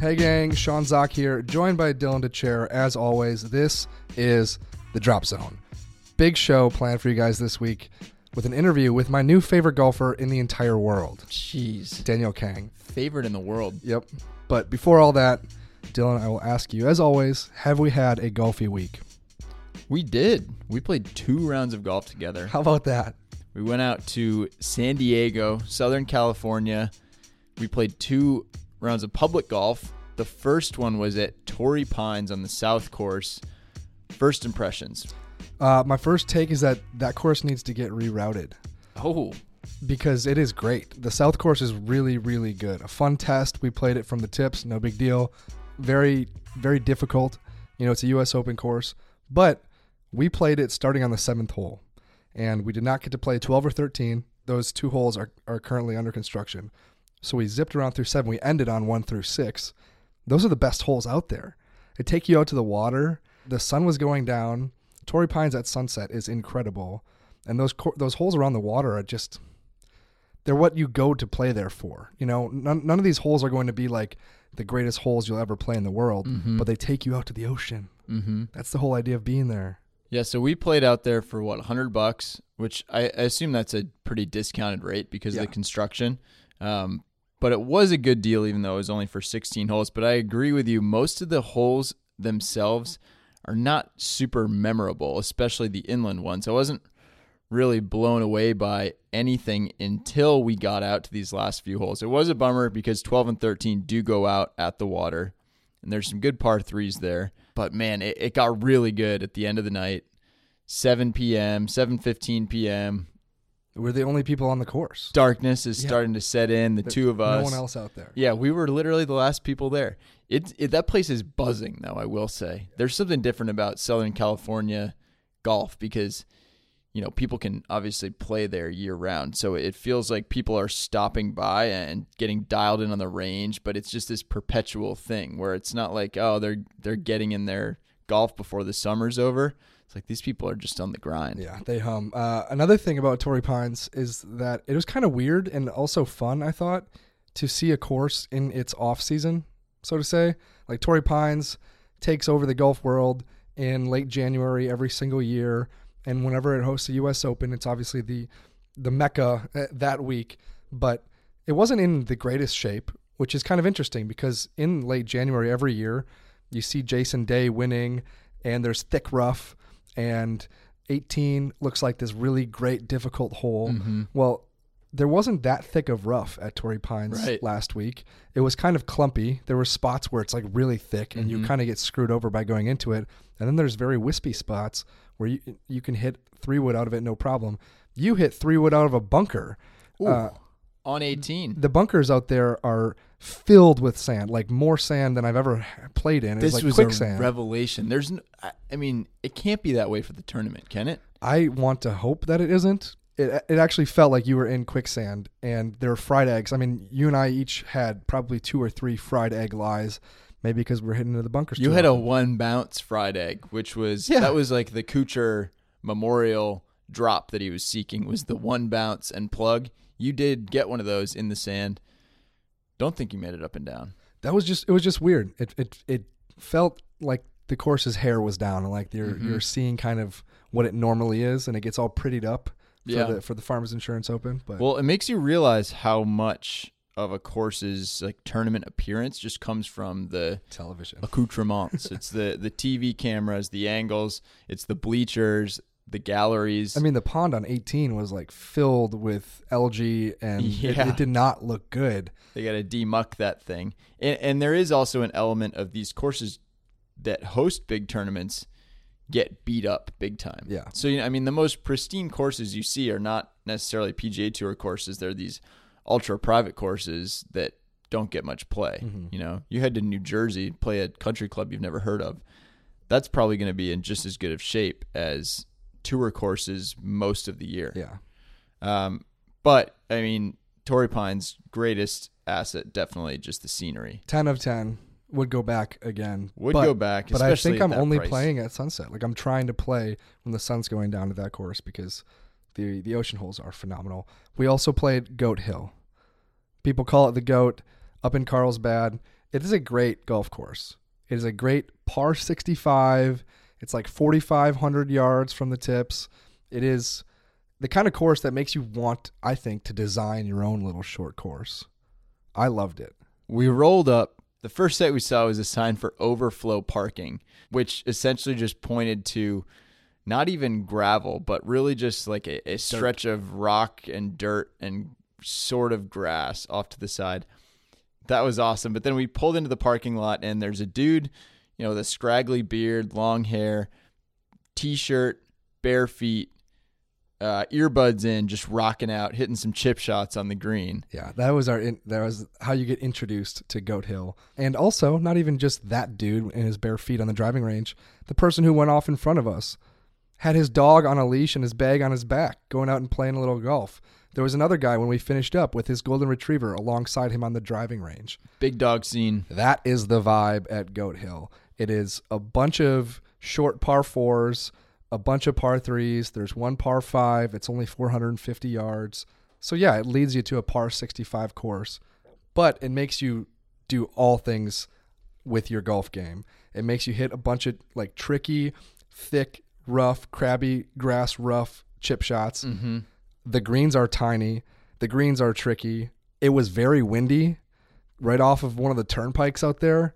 Hey gang, Sean Zak here, joined by Dylan Dethier. As always, this is the Drop Zone. Big show planned for you guys this week with an interview with my new favorite golfer in the entire world, Jeez. Danielle Kang. Favorite in the world. Yep. But before all that, Dylan, I will ask you, as always, have we had a golfy week? We did. We played two rounds of golf together. How about that? We went out to San Diego, Southern California. We played two rounds of public golf. The first one was at Torrey Pines on the South Course. First impressions. Uh, my first take is that that course needs to get rerouted Oh, because it is great. The South Course is really, really good. A fun test. We played it from the tips, no big deal. Very, very difficult. You know, it's a U.S. Open course, but we played it starting on the seventh hole, and we did not get to play 12 or 13. Those two holes are, are currently under construction. So we zipped around through seven. We ended on one through six. Those are the best holes out there. They take you out to the water. The sun was going down. Torrey Pines at sunset is incredible, and those cor- those holes around the water are just they're what you go to play there for. You know, none, none of these holes are going to be like the greatest holes you'll ever play in the world, but they take you out to the ocean. mm-hmm. That's the whole idea of being there. Yeah, so we played out there for what, 100 bucks, which I, I assume that's a pretty discounted rate because Yeah. of the construction. Um, but it was a good deal, even though it was only for 16 holes. But I agree with you. Most of the holes themselves are not super memorable, especially the inland ones. I wasn't really blown away by anything until we got out to these last few holes. It was a bummer because 12 and 13 do go out at the water, and there's some good par threes there. But man, it, it got really good at the end of the night. 7 p.m., 7:15 p.m. We're the only people on the course. Darkness is Yeah. starting to set in. The two of us. No one else out there. Yeah, we were literally the last people there. It, it that place is buzzing though, I will say. There's something different about Southern California golf because you know, people can obviously play there year round. So it feels like people are stopping by and getting dialed in on the range, but it's just this perpetual thing where it's not like, oh, they're they're getting in their golf before the summer's over. It's like these people are just on the grind. Yeah, they hum. Uh, another thing about Torrey Pines is that it was kind of weird and also fun. I thought to see a course in its off season, so to say. Like Torrey Pines takes over the golf world in late January every single year, and whenever it hosts the U.S. Open, it's obviously the the mecca uh, that week. But it wasn't in the greatest shape, which is kind of interesting because in late January every year, you see Jason Day winning, and there's thick rough, and 18 looks like this really great difficult hole. Mm-hmm. Well, there wasn't that thick of rough at Torrey Pines Right. last week. It was kind of clumpy. There were spots where it's like really thick, and you Mhm. kind of get screwed over by going into it. And then there's very wispy spots where you you can hit three wood out of it no problem. You hit three wood out of a bunker. Uh, on 18. the bunkers out there are filled with sand, like more sand than I've ever played in. It's this like was quicksand. a revelation. There's, no, I- I mean, it can't be that way for the tournament, can it? I want to hope that it isn't. It it actually felt like you were in quicksand and there were fried eggs. I mean, you and I each had probably two or three fried egg lies, maybe because we're hitting into the bunkers. You too had a often. one bounce fried egg, which was Yeah. that was like the Kuchar Memorial drop that he was seeking was the one bounce and plug. You did get one of those in the sand. Don't think you made it up and down. that was just it was just weird. It it it felt like the course's hair was down and like you're Mhm. you're seeing kind of what it normally is and it gets all prettied up for Yeah. the for the Farmers Insurance Open. But Well, it makes you realize how much of a course's like tournament appearance just comes from the television. accoutrements. it's the the TV cameras, the angles, it's the bleachers, the galleries. I mean, the pond on 18 was like filled with algae, and it, Yeah. it did not look good. They got to demuck that thing. And, and there is also an element of these courses that host big tournaments get beat up big time. Yeah. So, you know, I mean, the most pristine courses you see are not necessarily PGA Tour courses. They're these ultra private courses that don't get much play. Mhm. You know, you head to New Jersey, play a country club you've never heard of. That's probably going to be in just as good of shape as tour courses most of the year. Yeah. Um, but I mean, Torrey Pines' greatest asset definitely just the scenery. 10 of 10 would go back again. Would but, go back, But I think I'm only price. playing at sunset. Like I'm trying to play when the sun's going down at that course because the the ocean holes are phenomenal. We also played Goat Hill. People call it the Goat up in Carlsbad. It is a great golf course. It is a great par 65. It's like 4,500 yards from the tips. It is the kind of course that makes you want, I think, to design your own little short course. I loved it. We rolled up. The first sight we saw was a sign for overflow parking, which essentially just pointed to not even gravel, but really just like a, a stretch of rock and dirt and sort of grass off to the side. That was awesome. But then we pulled into the parking lot and there's a dude, you know, a scraggly beard, long hair, t shirt, bare feet, uh, earbuds in, just rocking out, hitting some chip shots on the green. Yeah, that was our in, that was how you get introduced to Goat Hill. And also, not even just that dude in his bare feet on the driving range, the person who went off in front of us had his dog on a leash and his bag on his back, going out and playing a little golf. There was another guy when we finished up with his golden retriever alongside him on the driving range. Big dog scene. That is the vibe at Goat Hill. It is a bunch of short par fours, a bunch of par threes. There's one par five. It's only 450 yards. So, yeah, it leads you to a par 65 course, but it makes you do all things with your golf game. It makes you hit a bunch of like tricky, thick, rough, crabby grass, rough chip shots. Mm-hmm. The greens are tiny. The greens are tricky. It was very windy right off of one of the turnpikes out there.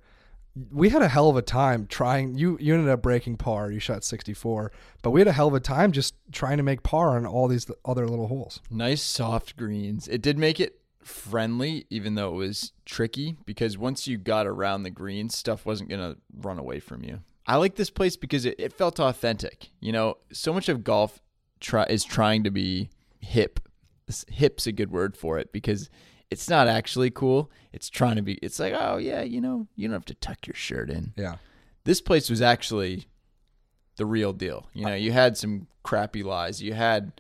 We had a hell of a time trying. You you ended up breaking par. You shot 64, but we had a hell of a time just trying to make par on all these other little holes. Nice soft greens. It did make it friendly, even though it was tricky, because once you got around the greens, stuff wasn't going to run away from you. I like this place because it, it felt authentic. You know, so much of golf try, is trying to be hip. Hip's a good word for it because it's not actually cool. It's trying to be, it's like, oh, yeah, you know, you don't have to tuck your shirt in. Yeah. This place was actually the real deal. You know, you had some crappy lies. You had,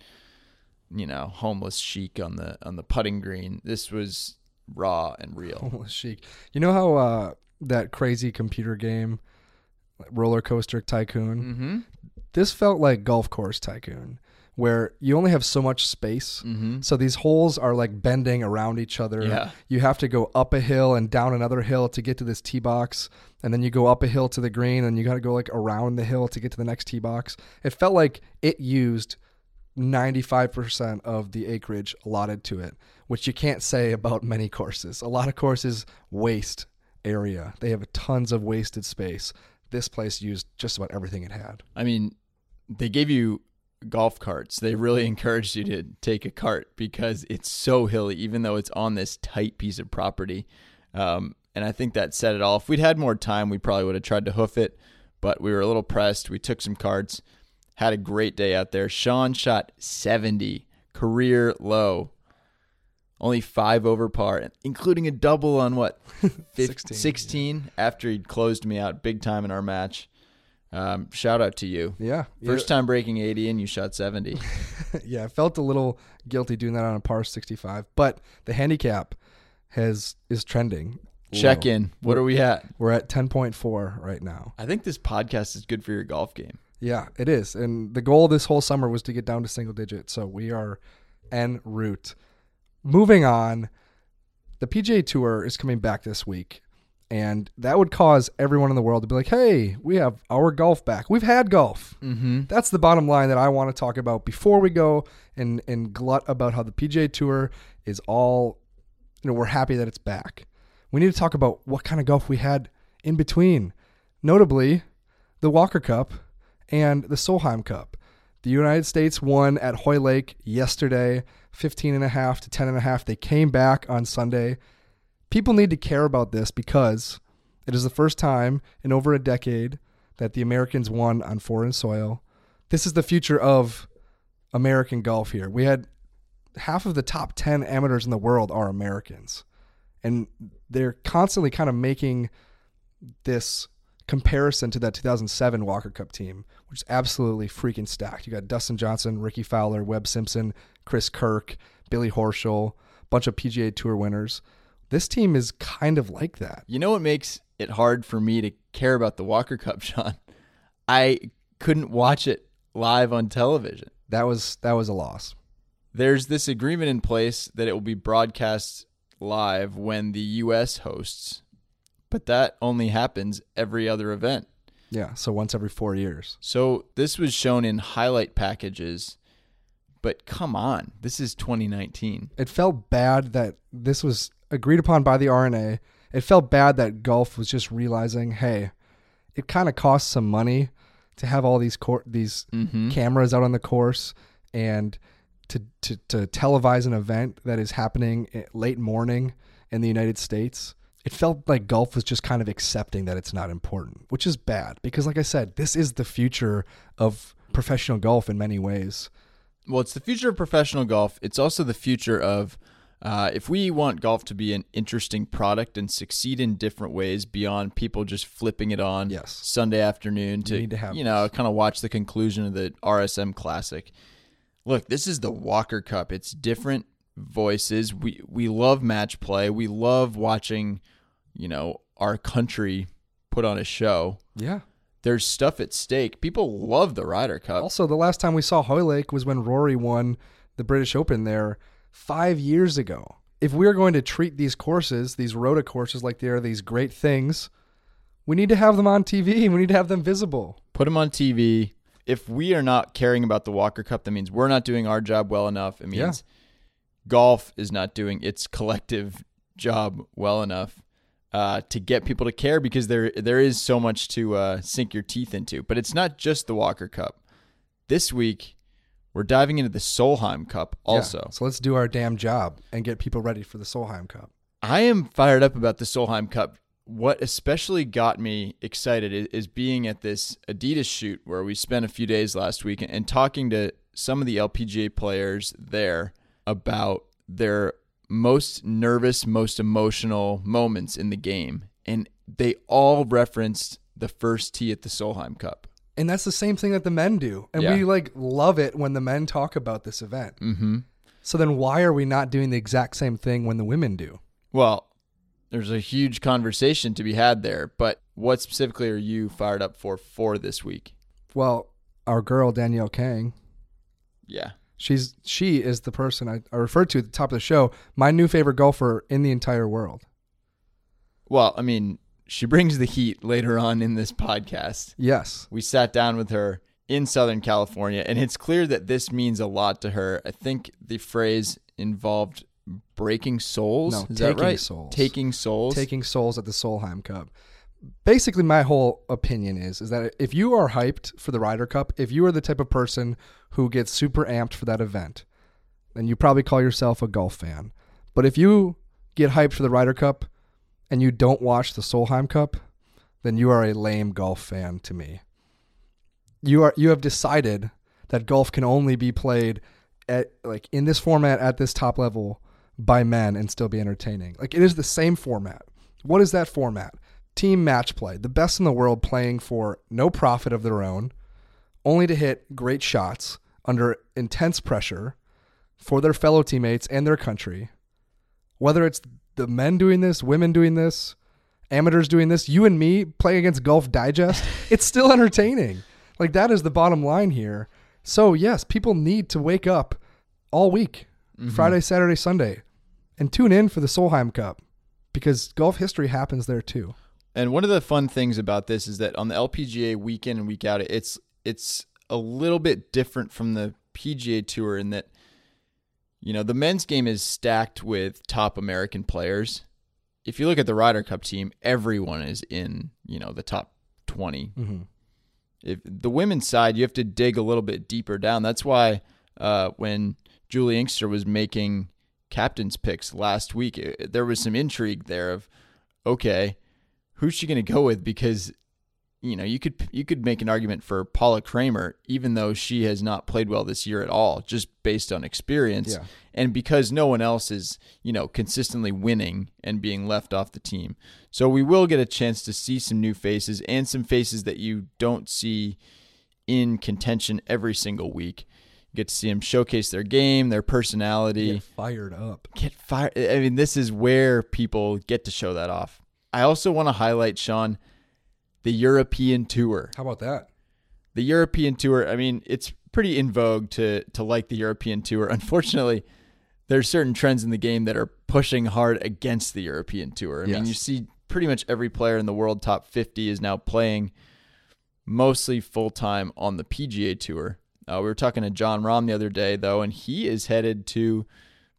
you know, homeless chic on the on the putting green. This was raw and real. Homeless chic. You know how uh, that crazy computer game, Roller Coaster Tycoon, Mm-hmm. this felt like Golf Course Tycoon, where you only have so much space. Mm-hmm. So these holes are like bending around each other. Yeah. You have to go up a hill and down another hill to get to this tee box. And then you go up a hill to the green and you got to go like around the hill to get to the next tee box. It felt like it used 95% of the acreage allotted to it, which you can't say about many courses. A lot of courses waste area, they have tons of wasted space. This place used just about everything it had. I mean, they gave you golf carts. They really encouraged you to take a cart because it's so hilly, even though it's on this tight piece of property. Um, and I think that said it all. If we'd had more time, we probably would have tried to hoof it, but we were a little pressed. We took some carts, had a great day out there. Sean shot 70, career low. Only five over par, including a double on what? Fif- 16, 16 after he'd closed me out big time in our match. Um, shout out to you. Yeah. First time breaking 80 and you shot 70. yeah, I felt a little guilty doing that on a par 65, but the handicap has is trending. Check low. in. What are we at? We're at 10.4 right now. I think this podcast is good for your golf game. Yeah, it is. And the goal this whole summer was to get down to single digit. So we are en route. Moving on, the PGA Tour is coming back this week. And that would cause everyone in the world to be like, hey, we have our golf back. We've had golf. Mm-hmm. That's the bottom line that I want to talk about before we go and, and glut about how the PGA Tour is all, you know, we're happy that it's back. We need to talk about what kind of golf we had in between, notably the Walker Cup and the Solheim Cup. The United States won at Hoylake yesterday, 15 and a half to 10 and a half. They came back on Sunday. People need to care about this because it is the first time in over a decade that the Americans won on foreign soil. This is the future of American golf here. We had half of the top 10 amateurs in the world are Americans. And they're constantly kind of making this comparison to that 2007 Walker Cup team, which is absolutely freaking stacked. You got Dustin Johnson, Rickie Fowler, Webb Simpson, Chris Kirk, Billy Horschel, a bunch of PGA Tour winners. This team is kind of like that. You know what makes it hard for me to care about the Walker Cup, Sean? I couldn't watch it live on television. That was that was a loss. There's this agreement in place that it will be broadcast live when the U.S. hosts, but that only happens every other event. Yeah, so once every four years. So this was shown in highlight packages, but come on, this is 2019. It felt bad that this was agreed upon by the R&A. It felt bad that golf was just realizing, hey, it kind of costs some money to have all these cor- these Mm-hmm. cameras out on the course and to, to to televise an event that is happening late morning in the United States. It felt like golf was just kind of accepting that it's not important, which is bad because like I said, this is the future of professional golf in many ways. Well, it's the future of professional golf. It's also the future of uh, if we want golf to be an interesting product and succeed in different ways beyond people just flipping it on Yes. Sunday afternoon to, to have you know kind of watch the conclusion of the RSM Classic. Look, this is the Walker Cup. It's different voices. We we love match play. We love watching, you know, our country put on a show. Yeah. There's stuff at stake. People love the Ryder Cup. Also, the last time we saw Hoylake was when Rory won the British Open there five years ago. If we're going to treat these courses, these rota courses, like they are these great things, we need to have them on TV. We need to have them visible. put them on TV. If we are not caring about the Walker Cup, that means we're not doing our job well enough. It Yeah. means golf is not doing its collective job well enough uh, to get people to care because there there is so much to uh, sink your teeth into. But it's not just the Walker Cup. This week, we're diving into the Solheim Cup also. Yeah. So let's do our damn job and get people ready for the Solheim Cup. I am fired up about the Solheim Cup. What especially got me excited is, is being at this Adidas shoot where we spent a few days last week and, and talking to some of the LPGA players there about their most nervous, most emotional moments in the game. And they all referenced the first tee at the Solheim Cup. And that's the same thing that the men do. And Yeah. we like love it when the men talk about this event. Mm-hmm. So then why are we not doing the exact same thing when the women do? Well, there's a huge conversation to be had there, but what specifically are you fired up for for this week? Well, our girl Danielle Kang, Yeah. She's she is the person I, I referred to at the top of the show. My new favorite golfer in the entire world. Well, I mean, she brings the heat later on in this podcast. Yes, We sat down with her in Southern California, and it's clear that this means a lot to her. I think the phrase involved breaking souls. No, Is that taking right? souls. Taking souls. taking souls at the Solheim Cup. Basically, my whole opinion is is that if you are hyped for the Ryder Cup, if you are the type of person who gets super amped for that event, then you probably call yourself a golf fan. But if you get hyped for the Ryder Cup and you don't watch the Solheim Cup, then you are a lame golf fan to me. You are you have decided that golf can only be played at like in this format at this top level by men and still be entertaining. Like it is the same format. What is that format? Team match play. The best in the world playing for no profit of their own, only to hit great shots under intense pressure for their fellow teammates and their country. Whether it's the men doing this, women doing this, amateurs doing this, you and me playing against Golf Digest, it's still entertaining. Like that is the bottom line here. So, yes, people need to wake up all week, mm-hmm. Friday, Saturday, Sunday, and tune in for the Solheim Cup because golf history happens there too. And one of the fun things about this is that on the LPGA week in and week out, it's it's a little bit different from the PGA Tour in that you know the men's game is stacked with top American players. If you look at the Ryder Cup team, everyone is in you know the top 20 Mm-hmm. If the women's side, you have to dig a little bit deeper down. That's why uh, when Juli Inkster was making captain's picks last week, it, there was some intrigue there of okay, who's she going to go with? Because you know you could you could make an argument for Paula Creamer, even though she has not played well this year at all, just based on experience, Yeah. and because no one else is you know consistently winning and being left off the team. So we will get a chance to see some new faces and some faces that you don't see in contention every single week. You get to see them showcase their game, their personality Get fired up. get fired. I mean, this is where people get to show that off. I also want to highlight, Sean, the European tour. How about that? The European tour, I mean, it's pretty in vogue to to like the European tour. Unfortunately, there's certain trends in the game that are pushing hard against the European tour. I mean, you see pretty much every player in the world top 50 is now playing mostly full time on the PGA Tour. Uh, we were talking to Jon Rahm the other day, though, and he is headed to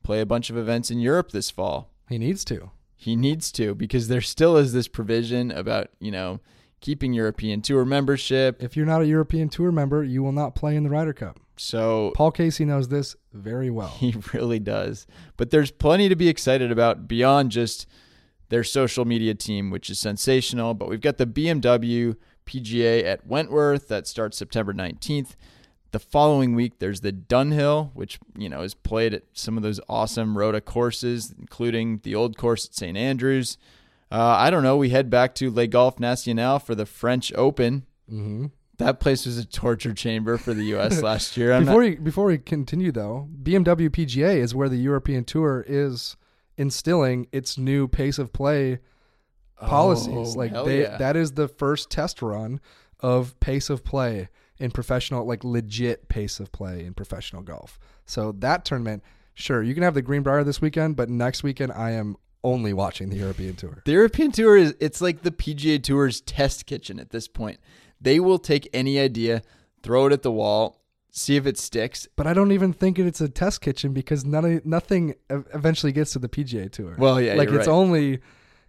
play a bunch of events in Europe this fall. He needs to. He needs to because there still is this provision about, you know, keeping European Tour membership. If you're not a European Tour member, you will not play in the Ryder Cup. So Paul Casey knows this very well. He really does. But there's plenty to be excited about beyond just their social media team, which is sensational. But we've got the BMW PGA at Wentworth that starts September 19th. The following week, there's the Dunhill, which you know is played at some of those awesome Rota courses, including the old course at St Andrews. Uh, I don't know. We head back to Le Golf National for the French Open. Mm-hmm. That place was a torture chamber for the U.S. last year. I'm before not- we before we continue though, BMW PGA is where the European Tour is instilling its new pace of play policies. Oh, like they yeah. that is the first test run of pace of play in professional like legit pace of play in professional golf. So that tournament, sure, you can have the Greenbrier this weekend, but next weekend I am only watching the European Tour. The European Tour is it's like the PGA Tour's test kitchen at this point. They will take any idea, throw it at the wall, see if it sticks. But I don't even think it's a test kitchen because none of, nothing eventually gets to the PGA Tour. Well, yeah, like it's right. only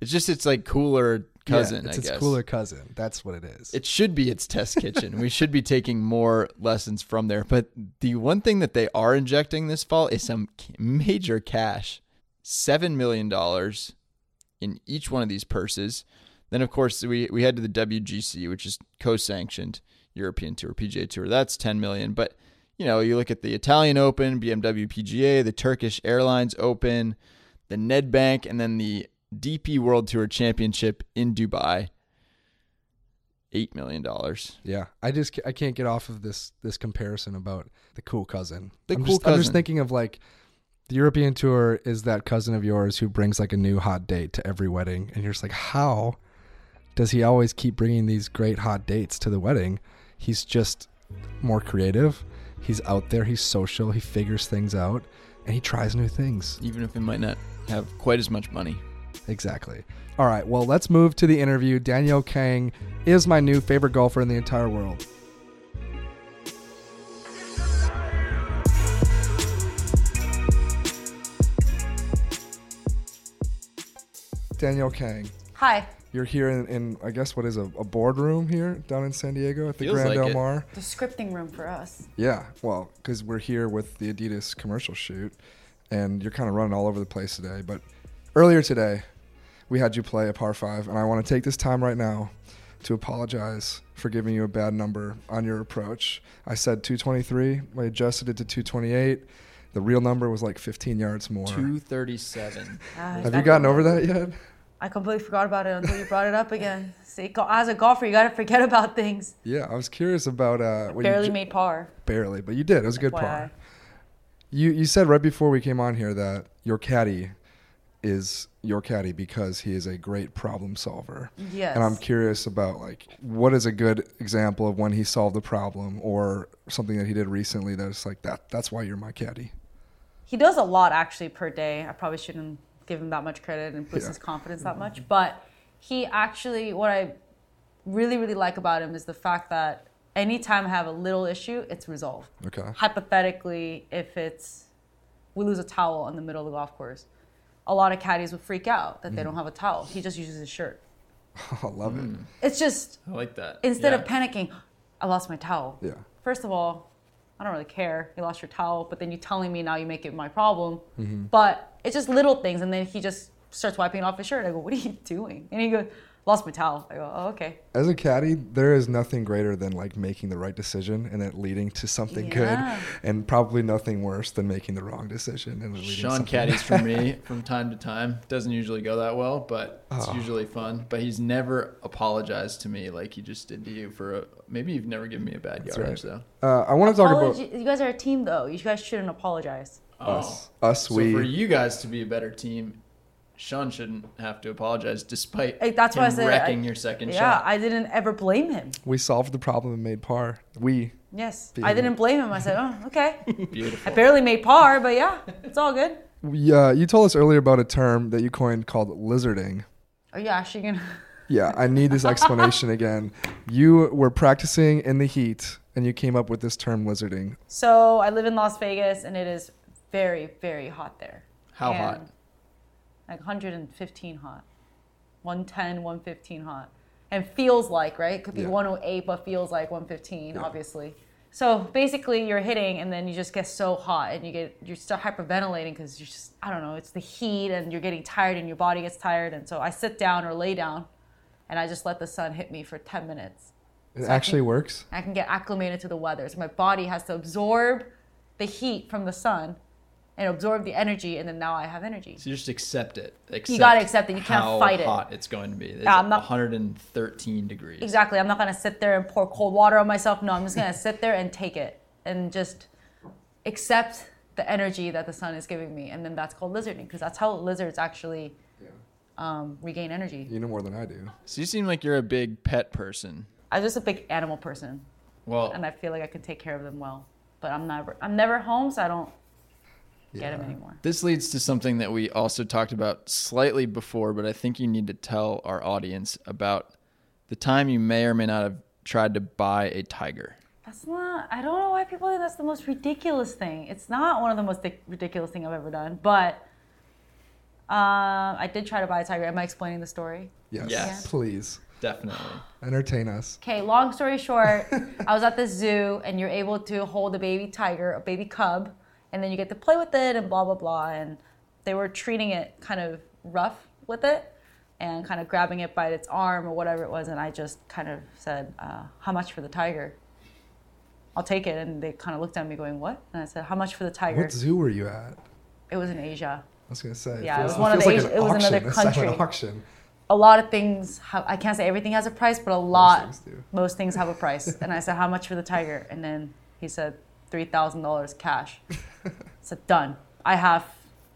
It's just its like cooler cousin, Yeah, it's I its guess. cooler cousin. That's what it is. It should be its test kitchen. we should be taking more lessons from there. But the one thing that they are injecting this fall is some major cash. $7 million in each one of these purses. Then, of course, we, we head to the WGC, which is co sanctioned European Tour, PGA Tour. That's 10 million. But, you know, you look at the Italian Open, BMW PGA, the Turkish Airlines Open, the Nedbank, and then the DP World Tour Championship in Dubai. $8 million. yeah, I just I can't get off of this this comparison about the cool cousin. The I'm cool just, I'm just thinking of like the European tour is that cousin of yours who brings like a new hot date to every wedding, and you're just like, how does he always keep bringing these great hot dates to the wedding? He's just more creative. He's out there. He's social. He figures things out, and he tries new things. even if he might not have quite as much money. Exactly. All right, well, let's move to the interview. Danielle Kang is my new favorite golfer in the entire world. Danielle Kang, Hi. you're here in, in I guess, what is a, a boardroom here down in San Diego at the Feels Grand like Del it. Mar? The scripting room for us. Yeah, well, because we're here with the Adidas commercial shoot, and you're kind of running all over the place today. But earlier today, we had you play a par five, and I want to take this time right now to apologize for giving you a bad number on your approach. I said 223. I adjusted it to 228. The real number was like 15 yards more. 237. Ah, Have you gotten over that yet? I completely forgot about it until you brought it up again. See, as a golfer, you got to forget about things. Yeah, I was curious about uh, Barely made par. barely, but you did. It was a good FYI. par. You you said right before we came on here that your caddy is your caddy because he is a great problem solver. Yes. And I'm curious about like what is a good example of when he solved a problem or something that he did recently that's like that that's why you're my caddy. he does a lot actually per day. I probably shouldn't give him that much credit and boost Yeah. his confidence that much. But he actually, what I really, really like about him is the fact that anytime I have a little issue, it's resolved. Okay. hypothetically, if it's we lose a towel in the middle of the golf course, a lot of caddies would freak out that they Mm. don't have a towel. He just uses his shirt. I love it. It's just I like that. instead Yeah. of panicking, I lost my towel. Yeah. First of all, I don't really care. You lost your towel, but then you telling me now you make it my problem. Mm-hmm. But it's just little things, and then he just starts wiping it off his shirt. I go, "What are you doing?" And he goes, "Lost my towel." I go, "Oh, okay." As a caddy, there is nothing greater than like making the right decision and it leading to something Yeah. good, and probably nothing worse than making the wrong decision and it leading Sean something caddies for me from time to time. Doesn't usually go that well, but it's Oh. usually fun. But he's never apologized to me like he just did to you for a, maybe you've never given me a bad That's yardage right. though. Uh, I want to talk about you guys are a team, though. You guys shouldn't apologize. Us. Us, Oh. So we. for you guys to be a better team, Sean shouldn't have to apologize despite Like, that's him why I said I- wrecking your second Yeah, shot. I didn't ever blame him. we solved the problem and made par. We. Yes, Being- I didn't blame him. I said, "Oh, okay." Beautiful. I barely made par, but yeah, it's all good. we uh, you told us earlier about a term that you coined called lizarding. Are you actually gonna? Yeah, I need this explanation again. You were practicing in the heat and you came up with this term lizarding. So I live in Las Vegas, and it is very, very hot there. How And hot? Like 115 hot, 110, 115 hot, and feels like right. Could be Yeah. 108, but feels like 115, obviously. So basically, you're hitting, and then you just get so hot, and you get you start hyperventilating because you're just I don't know, it's the heat, and you're getting tired, and your body gets tired, and so I sit down or lay down, and I just let the sun hit me for 10 minutes. It actually works. I can get acclimated to the weather. So my body has to absorb the heat from the sun and absorb the energy, and then now I have energy. So you just accept it. Accept You gotta accept it. You can't fight it. How hot it's going to be. It's Yeah, I'm not- 113 degrees. Exactly. I'm not gonna sit there and pour cold water on myself. No, I'm just gonna sit there and take it and just accept the energy that the sun is giving me, and then that's called lizarding because that's how lizards actually um, regain energy. You know more than I do. So you seem like you're a big pet person. I'm just a big animal person, Well, and I feel like I can take care of them well. But I'm never, I'm never home, so I don't get them Yeah. anymore. this leads to something that we also talked about slightly before, but I think you need to tell our audience about the time you may or may not have tried to buy a tiger. That's not. I don't know why people think that's the most ridiculous thing. It's not one of the most di- ridiculous thing I've ever done. But um, I did try to buy a tiger. Am I explaining the story? Yes. Yes. Please Definitely. entertain us. Okay. Long story short, I was at the zoo, and you're able to hold a baby tiger, a baby cub, and then you get to play with it and blah blah blah. And they were treating it kind of rough with it, and kind of grabbing it by its arm or whatever it was. And I just kind of said, uh, "How much for the tiger?" I'll take it. And they kind of looked at me, going, "What?" And I said, "How much for the tiger?" What zoo were you at? It was in Asia. I was gonna say. Yeah, it feels- was one of the like Asi- an it was another auction, a silent country. auction. A lot of things have, I can't say everything has a price, but a lot, things most things have a price. and I said, how much for the tiger? And then he said, $3,000 cash. Said, done. I have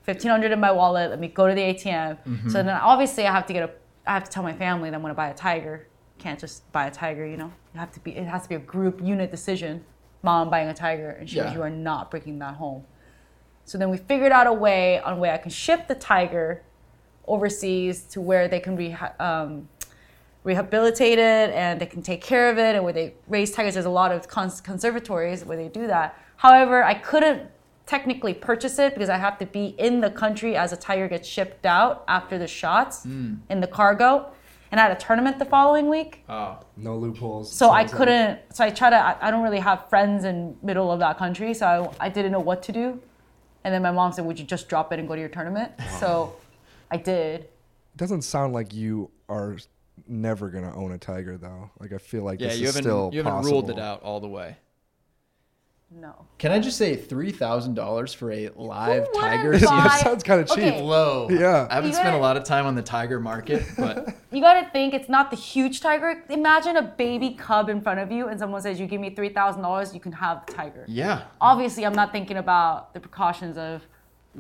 1500 in my wallet. Let me go to the ATM. Mm-hmm. So then obviously I have to get a, I have to tell my family that I'm going to buy a tiger. Can't just buy a tiger, you know? You have to be, it has to be a group unit decision. Mom buying a tiger. And she goes, you are not bringing that home. So then we figured out a way on way I can ship the tiger overseas to where they can be um, rehabilitated and they can take care of it and where they raise tigers. There's a lot of cons- conservatories where they do that. However, I couldn't technically purchase it because I have to be in the country as a tiger gets shipped out after the shots hmm. in the cargo. And I had a tournament the following week. Oh. No loopholes. So I couldn't. So I try to. I, I don't really have friends in middle of that country, so I, I didn't know what to do. And then my mom said, "Would you just drop it and go to your tournament?" So I did. It doesn't sound like you are never gonna own a tiger though. Like I feel like Yeah, this you is haven't still you haven't possible. ruled it out all the way. No. Can I just say three thousand dollars for a live Who tiger? wouldn't Yeah, sounds kind of cheap. Okay. Low. Yeah. I haven't You spent a gotta- lot of time on the tiger market, but You got to think it's not the huge tiger. Imagine a baby cub in front of you, and someone says, "You give me three thousand dollars, you can have the tiger." yeah. Obviously, I'm not thinking about the precautions of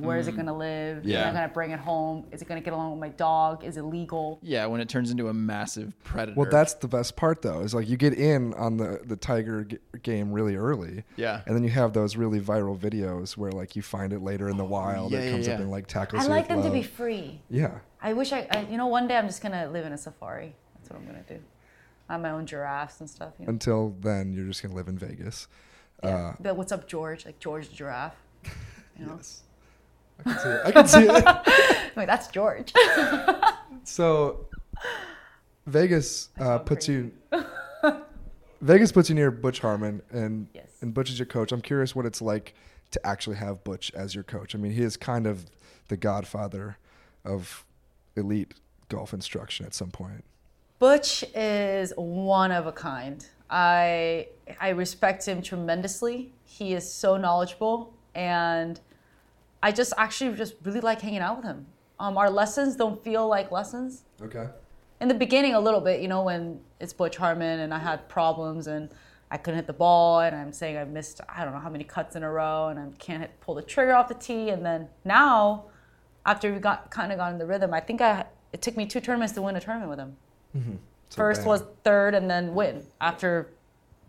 where is it going to live? Yeah. Am I going to bring it home? Is it going to get along with my dog? Is it legal? Yeah, when it turns into a massive predator. Well, that's the best part though. Is like you get in on the the tiger g- game really early. Yeah. And then you have those really viral videos where like you find it later in the wild. yeah, it yeah, comes up yeah. and like tackles I like with them to be free. Yeah. I wish I, I, you know, one day I'm just gonna live in a safari. That's what I'm gonna do. I have my own giraffes and stuff. You know? Until then, you're just gonna live in Vegas. Yeah. Uh, but what's up, George? Like George the giraffe. You know, yes. I can see it. I can see it. Like that's George. So, Vegas uh, puts you. Vegas puts you near Butch Harmon, and Yes. and Butch is your coach. I'm curious what it's like to actually have Butch as your coach. I mean, he is kind of the godfather of elite golf instruction at some point. Butch is one of a kind. I I respect him tremendously. He is so knowledgeable, and I just actually just really like hanging out with him. Um, our lessons don't feel like lessons. Okay. in the beginning a little bit, you know, when it's Butch Harmon and I had problems and I couldn't hit the ball and I'm saying I missed I don't know how many cuts in a row and I can't hit, pull the trigger off the tee and then now after we got kind of got in the rhythm, I think I it took me two tournaments to win a tournament with him. So First bam. was third and then win after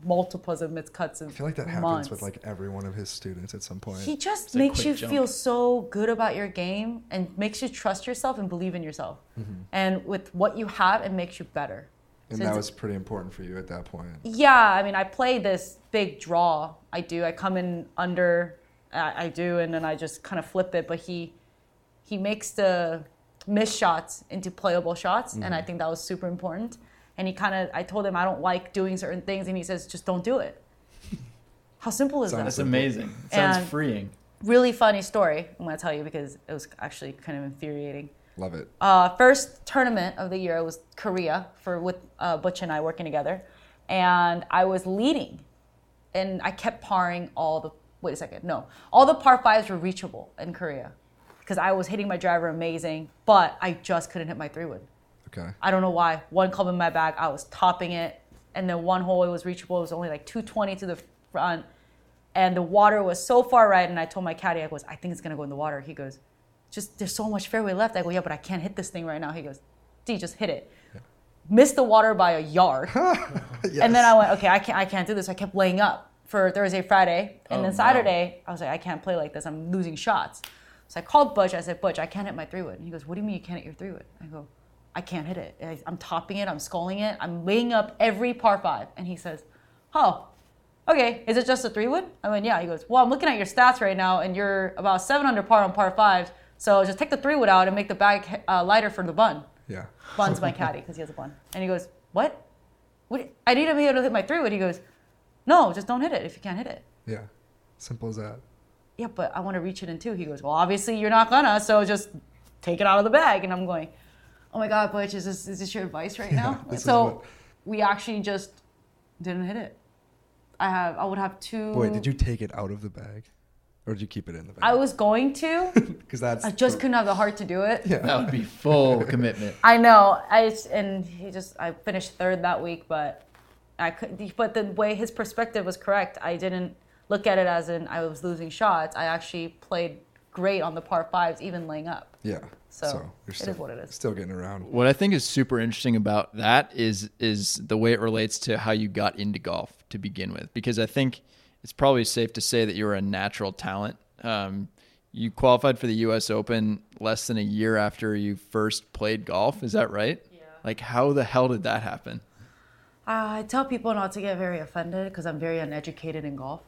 multiples of missed cuts of I feel like that happens months. with like every one of his students at some point. he just a makes you jump. feel so good about your game and makes you trust yourself and believe in yourself. Mm-hmm. And with what you have, it makes you better. and So that was pretty important for you at that point. yeah, I mean, I play this big draw. I do. I come in under. I, I do, and then I just kind of flip it. But he he makes the missed shots into playable shots, and I mm-hmm. think that was super important. And he kind of. I told him I don't like doing certain things, and he says just don't do it. How simple is Sounds that? That's amazing. It sounds And- freeing. Really funny story. I'm gonna tell you because it was actually kind of infuriating. Love it. uh, first tournament of the year was Korea for with uh, Butch and I working together, and I was leading, and I kept parring all the. Wait a second, no, all the par fives were reachable in Korea, because I was hitting my driver amazing, but I just couldn't hit my three wood. Okay. I don't know why. One club in my bag, I was topping it, and then one hole it was reachable. It was only like 220 to the front, and the water was so far right. And I told my caddy, I goes, I think it's gonna go in the water. He goes, just there's so much fairway left. I go, yeah, but I can't hit this thing right now. He goes, D, just hit it. Missed the water by a yard, and then I went, okay, I can't, I can't do this. I kept laying up for Thursday, Friday, and Oh, then no. Saturday, I was like, I can't play like this. I'm losing shots. So I called Butch. I said, Butch, I can't hit my three wood. And he goes, What do you mean you can't hit your three wood? I go, I can't hit it. I'm topping it. I'm sculling it. I'm laying up every par five. And he says, Oh, okay. Is it just a three wood? I went, Yeah. He goes, Well, I'm looking at your stats right now, and you're about seven under par on par fives. So just take the three wood out and make the bag uh, lighter for the bun. Yeah. Bun's my caddy because he has a bun. And he goes, What? what? I need to be able to hit my three wood. He goes, No, just don't hit it if you can't hit it. Yeah. Simple as that. Yeah, but I want to reach it in two. He goes, Well, obviously you're not gonna, so just take it out of the bag. And I'm going, Oh my God, Butch, is this, is this your advice right now? so what- we actually just didn't hit it. I have, I would have two. Boy, did you take it out of the bag, or did you keep it in the bag? I was going to. Because that's. I just couldn't have the heart to do it. Yeah. That would be full commitment. I know. I just- and he just I finished third that week, but I could. But the way his perspective was correct, I didn't look at it as in I was losing shots. I actually played great on the par fives, even laying up. Yeah. So, you're it still, is what it is. Still getting around. What I think is super interesting about that is is the way it relates to how you got into golf to begin with, because I think it's probably safe to say that you're a natural talent. Um, you qualified for the U.S. Open less than a year after you first played golf. Is that right? Yeah. Like, how the hell did that happen? Uh, I tell people not to get very offended because I'm very uneducated in golf.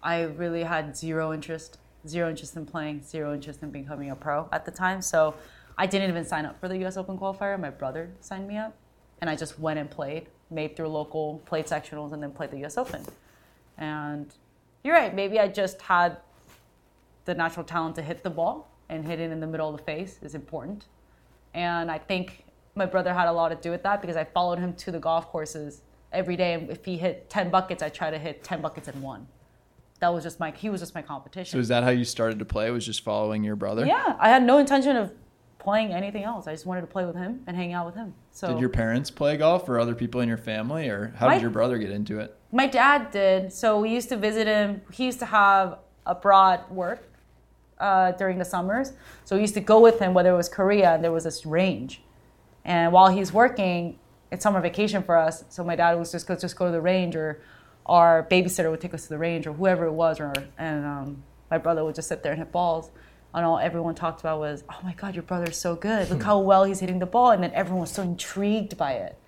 I really had zero interest, zero interest in playing, zero interest in becoming a pro at the time. So I didn't even sign up for the U.S. Open qualifier. My brother signed me up, and I just went and played, made through local, played sectionals, and then played the U.S. Open. And you're right. Maybe I just had the natural talent to hit the ball and hit it in the middle of the face is important. And I think my brother had a lot to do with that because I followed him to the golf courses every day. And if he hit 10 buckets, I try to hit 10 buckets in one. That was just my, he was just my competition. So, is that how you started to play? Was just following your brother? yeah, I had no intention of playing anything else. I just wanted to play with him and hang out with him. So Did your parents play golf, or other people in your family, or how My- did your brother get into it? My dad did. So we used to visit him. He used to have abroad work uh, during the summers. So we used to go with him, whether it was Korea, and there was this range. And while he's working, it's summer vacation for us. So my dad was just go just go to the range, or our babysitter would take us to the range, or whoever it was, or and um, my brother would just sit there and hit balls. And all everyone talked about was, "Oh my God, your brother's so good! Look how well he's hitting the ball!" And then everyone was so intrigued by it.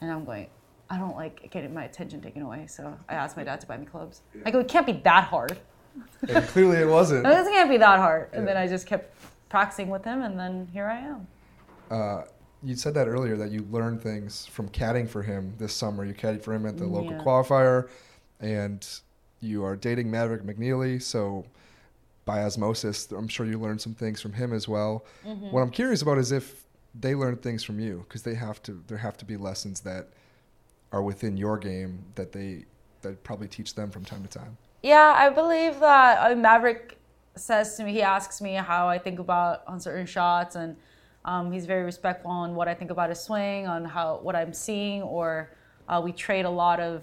And I'm going, I don't like getting my attention taken away. So I asked my dad to buy me clubs. I go, it can't be that hard. And clearly it wasn't. It can't be that hard. And then I just kept practicing with him, and then here I am. Uh, you said that earlier that you learned things from caddying for him this summer. You caddied for him at the local qualifier, and you are dating Maverick McNealy. So, by osmosis, I'm sure you learned some things from him as well. Mm-hmm. What I'm curious about is if they learned things from you, because they have to. There have to be lessons that are within your game that they that probably teach them from time to time. Yeah, I believe that uh, Maverick says to me, he asks me how I think about on certain shots, and um, he's very respectful on what I think about his swing, on how what I'm seeing, or uh, we trade a lot of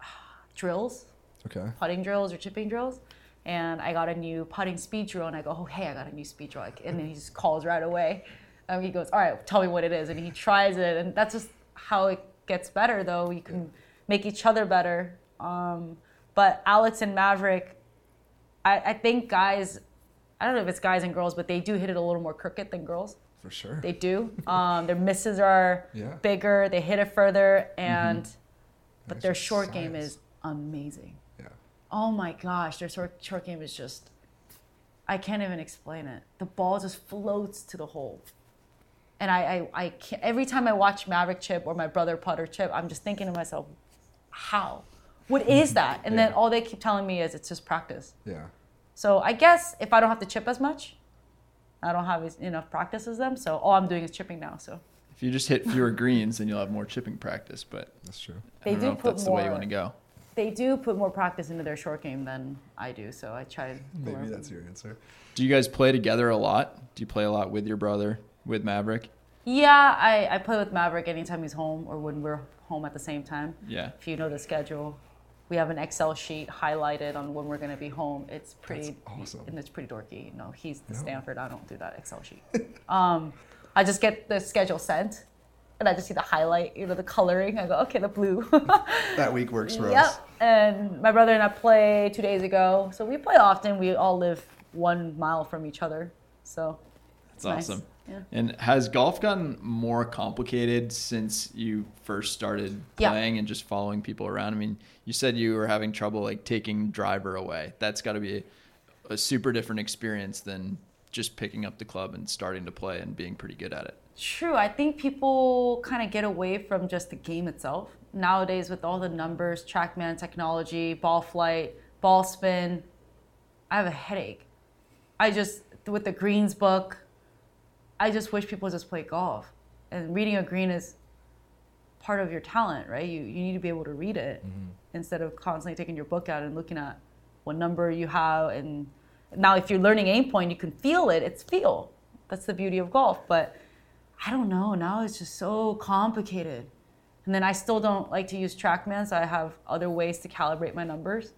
drills, Okay. putting drills or chipping drills. And I got a new putting speed drill, and I go, "Oh, hey, I got a new speed drill!" And then he just calls right away. And he goes, "All right, tell me what it is." And he tries it, and that's just how it gets better. Though you can make each other better. Um, but Alex and Maverick, I, I think guys, I don't know if it's guys and girls, but they do hit it a little more crooked than girls. For sure. They do. Um, their misses are Yeah. bigger. They hit it further, and but their short game is amazing. yeah. Oh my gosh, their short, short game is just. I can't even explain it. The ball just floats to the hole. And I, I, I can't, every time I watch Maverick chip or my brother putter chip, I'm just thinking to myself, how? What is that? And then all they keep telling me is it's just practice. Yeah. So I guess if I don't have to chip as much, I don't have enough practice as them. So all I'm doing is chipping now. So If you just hit fewer greens, then you'll have more chipping practice. But That's true. They I don't do know if put that's the way you want to go. they do put more practice into their short game than I do. So I try. Maybe learn that's your answer. Do you guys play together a lot? Do you play a lot with your brother, with Maverick? Yeah, I, I play with Maverick anytime he's home or when we're home at the same time. Yeah. If you know the schedule, we have an Excel sheet highlighted on when we're going to be home. It's pretty awesome. and it's pretty dorky. No, he's the No. Stanford. I don't do that Excel sheet. um, I just get the schedule sent, and I just see the highlight, you know, the coloring. I go, okay, the blue. That week works for Yep. us. And my brother and I play two days ago, so we play often. We all live one mile from each other, so That's nice. awesome. Yeah. And has golf gotten more complicated since you first started Yeah. playing and just following people around? I mean, you said you were having trouble like taking driver away. That's got to be a, a super different experience than just picking up the club and starting to play and being pretty good at it. True. I think people kind of get away from just the game itself. Nowadays, with all the numbers, TrackMan technology, ball flight, ball spin, I have a headache. I just, with the greens book, I just wish people just play golf. And reading a green is part of your talent, right? You, you need to be able to read it mm-hmm. instead of constantly taking your book out and looking at what number you have. And now, if you're learning AimPoint, you can feel it. It's feel. That's the beauty of golf. But I don't know. Now it's just so complicated. And then I still don't like to use TrackMan, so I have other ways to calibrate my numbers.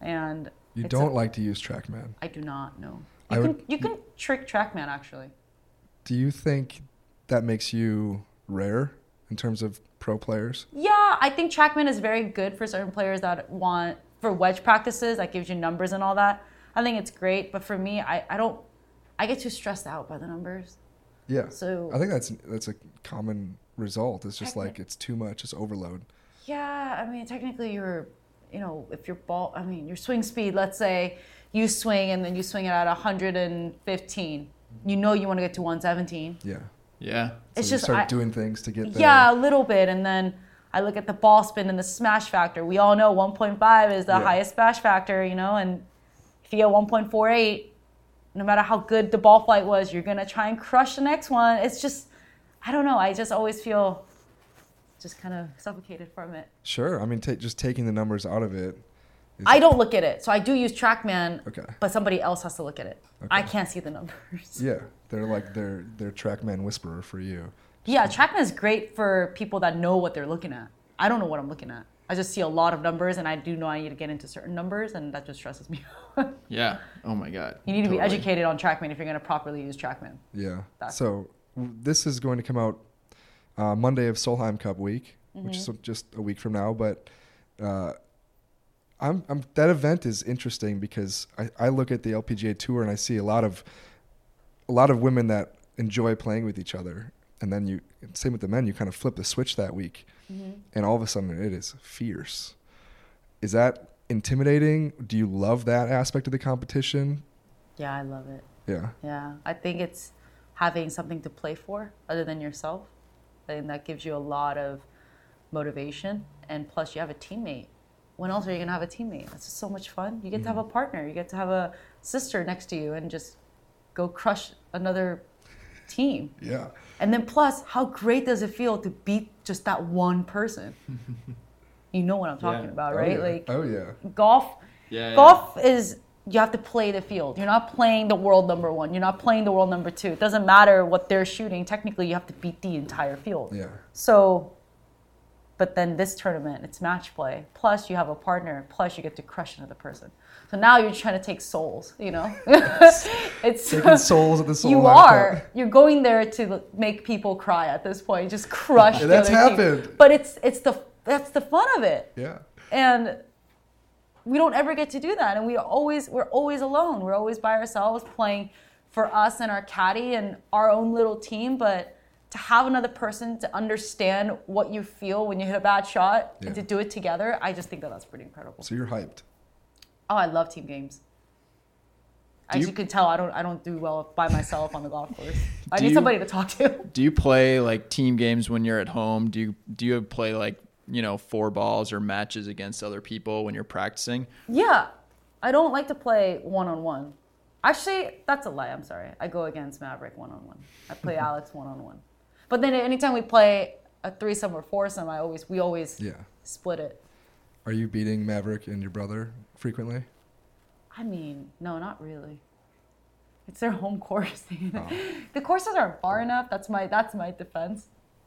And You don't like to use TrackMan. I do not know. I can would- you can trick TrackMan actually. Do you think that makes you rare in terms of pro players? Yeah, I think TrackMan is very good for certain players that want for wedge practices. That gives you numbers and all that. I think it's great, but for me, I, I don't. I get too stressed out by the numbers. Yeah. So- I think that's that's a common result. It's just like it's too much. It's overload. Yeah, I mean, technically, you're, you know, if your ball, I mean, your swing speed, let's say you swing and then you swing it at 115, you know you want to get to 117. Yeah. Yeah. So It's you just start I- doing things to get there. Yeah, a little bit. And then I look at the ball spin and the smash factor. We all know 1.5 is the Yeah. highest smash factor, you know, and if you get 1.48, no matter how good the ball flight was, you're going to try and crush the next one. It's just, I don't know. I just always feel just kind of suffocated from it. Sure. I mean, ta just taking the numbers out of it. Is, I don't look at it. So I do use TrackMan, Okay. but somebody else has to look at it. I can't see the numbers. Yeah, they're like they're they're TrackMan whisperer for you. Yeah, TrackMan is great for people that know what they're looking at. I don't know what I'm looking at. I just see a lot of numbers, and I do know I need to get into certain numbers, and that just stresses me. out. Yeah. Oh my God. you need to be educated on TrackMan if you're going to properly use TrackMan. Yeah. That's- So this is going to come out uh, Monday of Solheim Cup week, which Mm-hmm. is just a week from now. But uh, I'm, I'm that event is interesting because I, I look at the LPGA tour and I see a lot of a lot of women that enjoy playing with each other, and then you same with the men. You kind of flip the switch that week, mm-hmm. and all of a sudden it is fierce. Is that intimidating? Do you love that aspect of the competition? Yeah, I love it. Yeah. Yeah, I think it's having something to play for other than yourself. and that gives you a lot of motivation, and plus you have a teammate. When else are you gonna have a teammate? That's just so much fun. You get to have a partner. You get to have a sister next to you, and just go crush another team. Yeah. And then plus, how great does it feel to beat just that one person? you know what I'm talking Yeah. about, Oh, right? yeah. Like oh yeah. golf Yeah. yeah. golf is you have to play the field. You're not playing the world number one. You're not playing the world number two. It doesn't matter what they're shooting. Technically, you have to beat the entire field. Yeah. So, but then this tournament, it's match play. Plus, you have a partner. Plus, you get to crush another person. So now you're trying to take souls. You know, it's Taking souls at the soul. you are. You're going there to make people cry at this point. Just crush. The that's other team. happened. But it's it's the that's the fun of it. Yeah. And we don't ever get to do that. And we always we're always alone. We're always by ourselves playing for us and our caddy and our own little team. But to have another person to understand what you feel when you hit a bad shot and to do it together, I just think that that's pretty incredible. So you're hyped. Oh, I love team games. Do As you- you, can tell, I don't I don't do well by myself on the golf course. I need you- somebody to talk to. Do you play like team games when you're at home? Do you do you play like you know four balls or matches against other people when you're practicing? Yeah, I don't like to play one on one. Actually, that's a lie. I'm sorry. I go against Maverick one on one. I play Alex one on one. But then anytime we play a threesome or foursome, I always we always Yeah. split it. Are you beating Maverick and your brother frequently? I mean, no, not really. It's their home course. Oh. the courses aren't far enough. That's my that's my defense.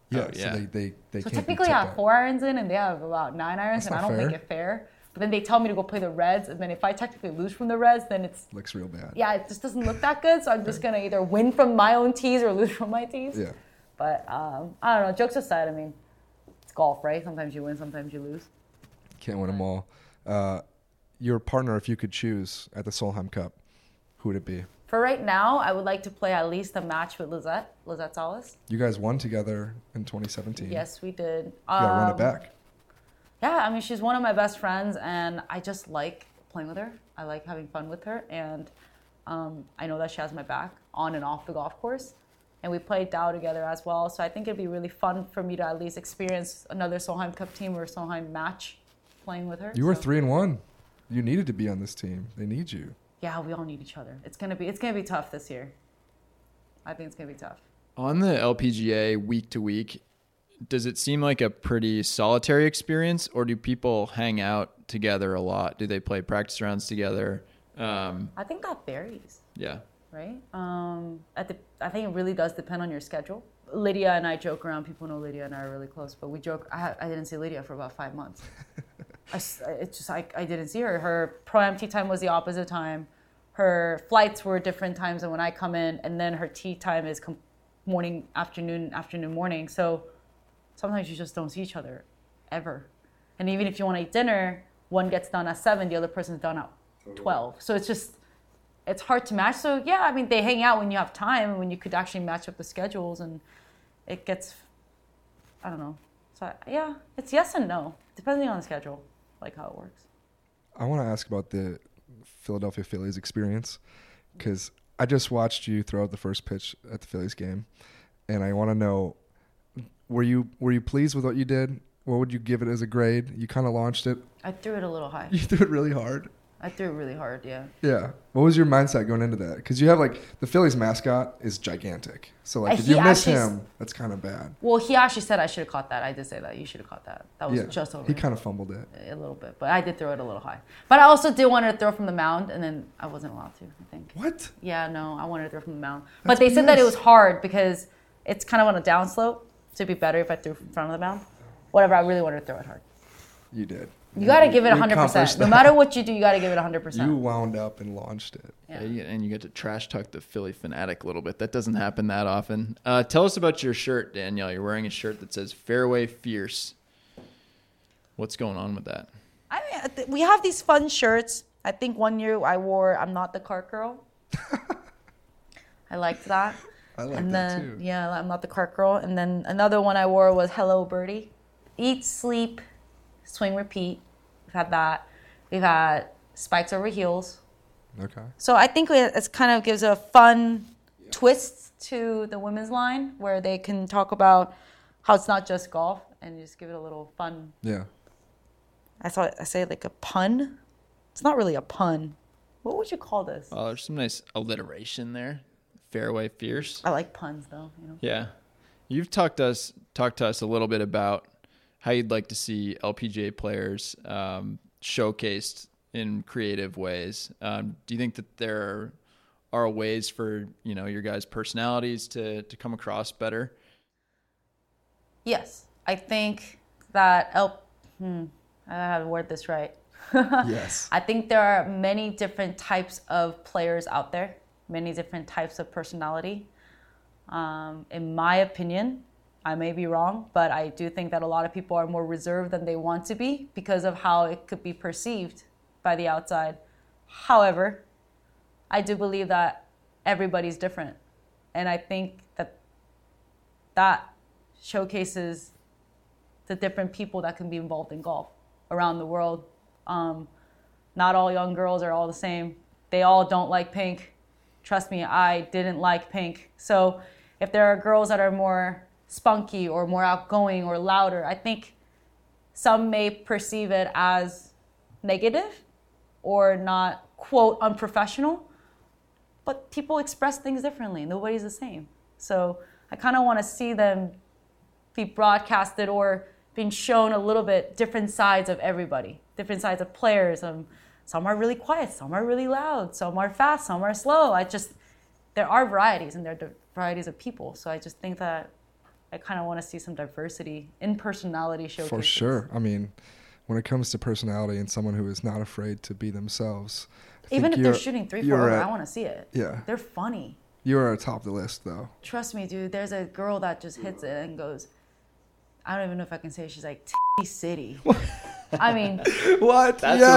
Yeah. Oh, yeah. So they they, they So can't be technically, I have up. four irons in, and they have about nine irons, That's and I don't fair. make it fair. But then they tell me to go play the reds, and then if I technically lose from the reds, then it's Looks real bad. yeah, it just doesn't look that good. So I'm just gonna either win from my own tees or lose from my tees. Yeah. But um, I don't know. Jokes aside, I mean, it's golf, right? Sometimes you win, sometimes you lose. Can't win them all. Uh, your partner, if you could choose at the Solheim Cup, who would it be? For right now, I would like to play at least a match with Lizette, Lizette Salas. You guys won together in 2017. Yes, we did. You gotta run Um, it back. Yeah, I mean, she's one of my best friends, and I just like playing with her. I like having fun with her, and um, I know that she has my back on and off the golf course. And we played Dow together as well, so I think it'd be really fun for me to at least experience another Solheim Cup team or Solheim match playing with her. You were so- three and one. You needed to be on this team. They need you. Yeah, we all need each other. It's gonna be it's gonna be tough this year. I think it's gonna be tough. On the LPGA week to week, does it seem like a pretty solitary experience, or do people hang out together a lot? Do they play practice rounds together? Um, I think that varies. yeah. Right? Um, at the, I think it really does depend on your schedule. Lydia and I joke around. People know Lydia and I are really close, but we joke. I, I didn't see Lydia for about five months. I, it's just I, I didn't see her. Her pro am tee time was the opposite time. Her flights were different times than when I come in, and then her tee time is com- morning, afternoon, afternoon, morning. So sometimes you just don't see each other ever. And even if you want to eat dinner, one gets done at seven, the other person's done at twelve. So it's just it's hard to match. So yeah, I mean they hang out when you have time when you could actually match up the schedules, and it gets I don't know. So yeah, it's yes and no depending on the schedule, like how it works. I want to ask about the Philadelphia Phillies experience because I just watched you throw out the first pitch at the Phillies game, and I want to know were you were you pleased with what you did? What would you give it as a grade? You kind of launched it. I threw it a little high. You threw it really hard. I threw it really hard. Yeah. Yeah. What was your mindset going into that? Because you have like the Phillies mascot is gigantic. So like if he you miss actually him, that's kind of bad. Well, he actually said I should have caught that. I did say that. You should have caught that. That was yeah. just over. He kind of fumbled it. a little bit, but I did throw it a little high. But I also did want to throw from the mound, and then I wasn't allowed to. I think. What? Yeah, no, I wanted to throw from the mound. That's but they said that it was hard because it's kind of on a downslope. So it'd be better if I threw from front of the mound. Whatever, I really wanted to throw it hard. You did. You got to give it 100%. No matter what you do, you got to give it 100%. You wound up and launched it. Yeah. Yeah, and you get to trash talk the Phillie Phanatic a little bit. That doesn't happen that often. Uh, tell us about your shirt, Danielle. You're wearing a shirt that says "Fairway Fierce." What's going on with that? I mean, we have these fun shirts. I think one year I wore "I'm not the cart girl." I liked that. I like and that then too. yeah, I'm not the cart girl. And then another one I wore was "Hello Birdie," eat, sleep, swing, repeat. We've had that. We've had spikes over heels. Okay. So I think it kind of gives a fun twist to the women's line where they can talk about how it's not just golf and just give it a little fun. Yeah. I thought I say like a pun. It's not really a pun. What would you call this? Well, there's some nice alliteration there. Fairway Fierce. I like puns though. You know. Yeah, you've talked to us talked to us a little bit about how you'd like to see LPGA players um, showcased in creative ways. Um, do you think that there are ways for you know your guys' personalities to to come across better? Yes, I think that El. Hmm, I don't have to word this right. yes. I think there are many different types of players out there, many different types of personality. Um, in my opinion, I may be wrong, but I do think that a lot of people are more reserved than they want to be because of how it could be perceived by the outside. However, I do believe that everybody's different. And I think that that showcases the different people that can be involved in golf around the world. Um, not all young girls are all the same. They all don't like pink. Trust me, I didn't like pink. So if there are girls that are more spunky or more outgoing or louder, I think some may perceive it as negative or not, quote, unprofessional. But people express things differently. Nobody's the same. So I kind of want to see them be broadcasted or being shown a little bit different sides of everybody, different sides of players. Um, some are really quiet, some are really loud, some are fast, some are slow. I just, there are varieties and there are varieties of people. So I just think that I kind of want to see some diversity in personality showcases. For sure. I mean, when it comes to personality and someone who is not afraid to be themselves. I Even if they're shooting three, you're four, at- I want to see it. Yeah. They're funny. You're atop the list, though. Trust me, dude. There's a girl that just hits it and goes, I don't even know if I can say. it. She's like T City. I mean, What? That's yes.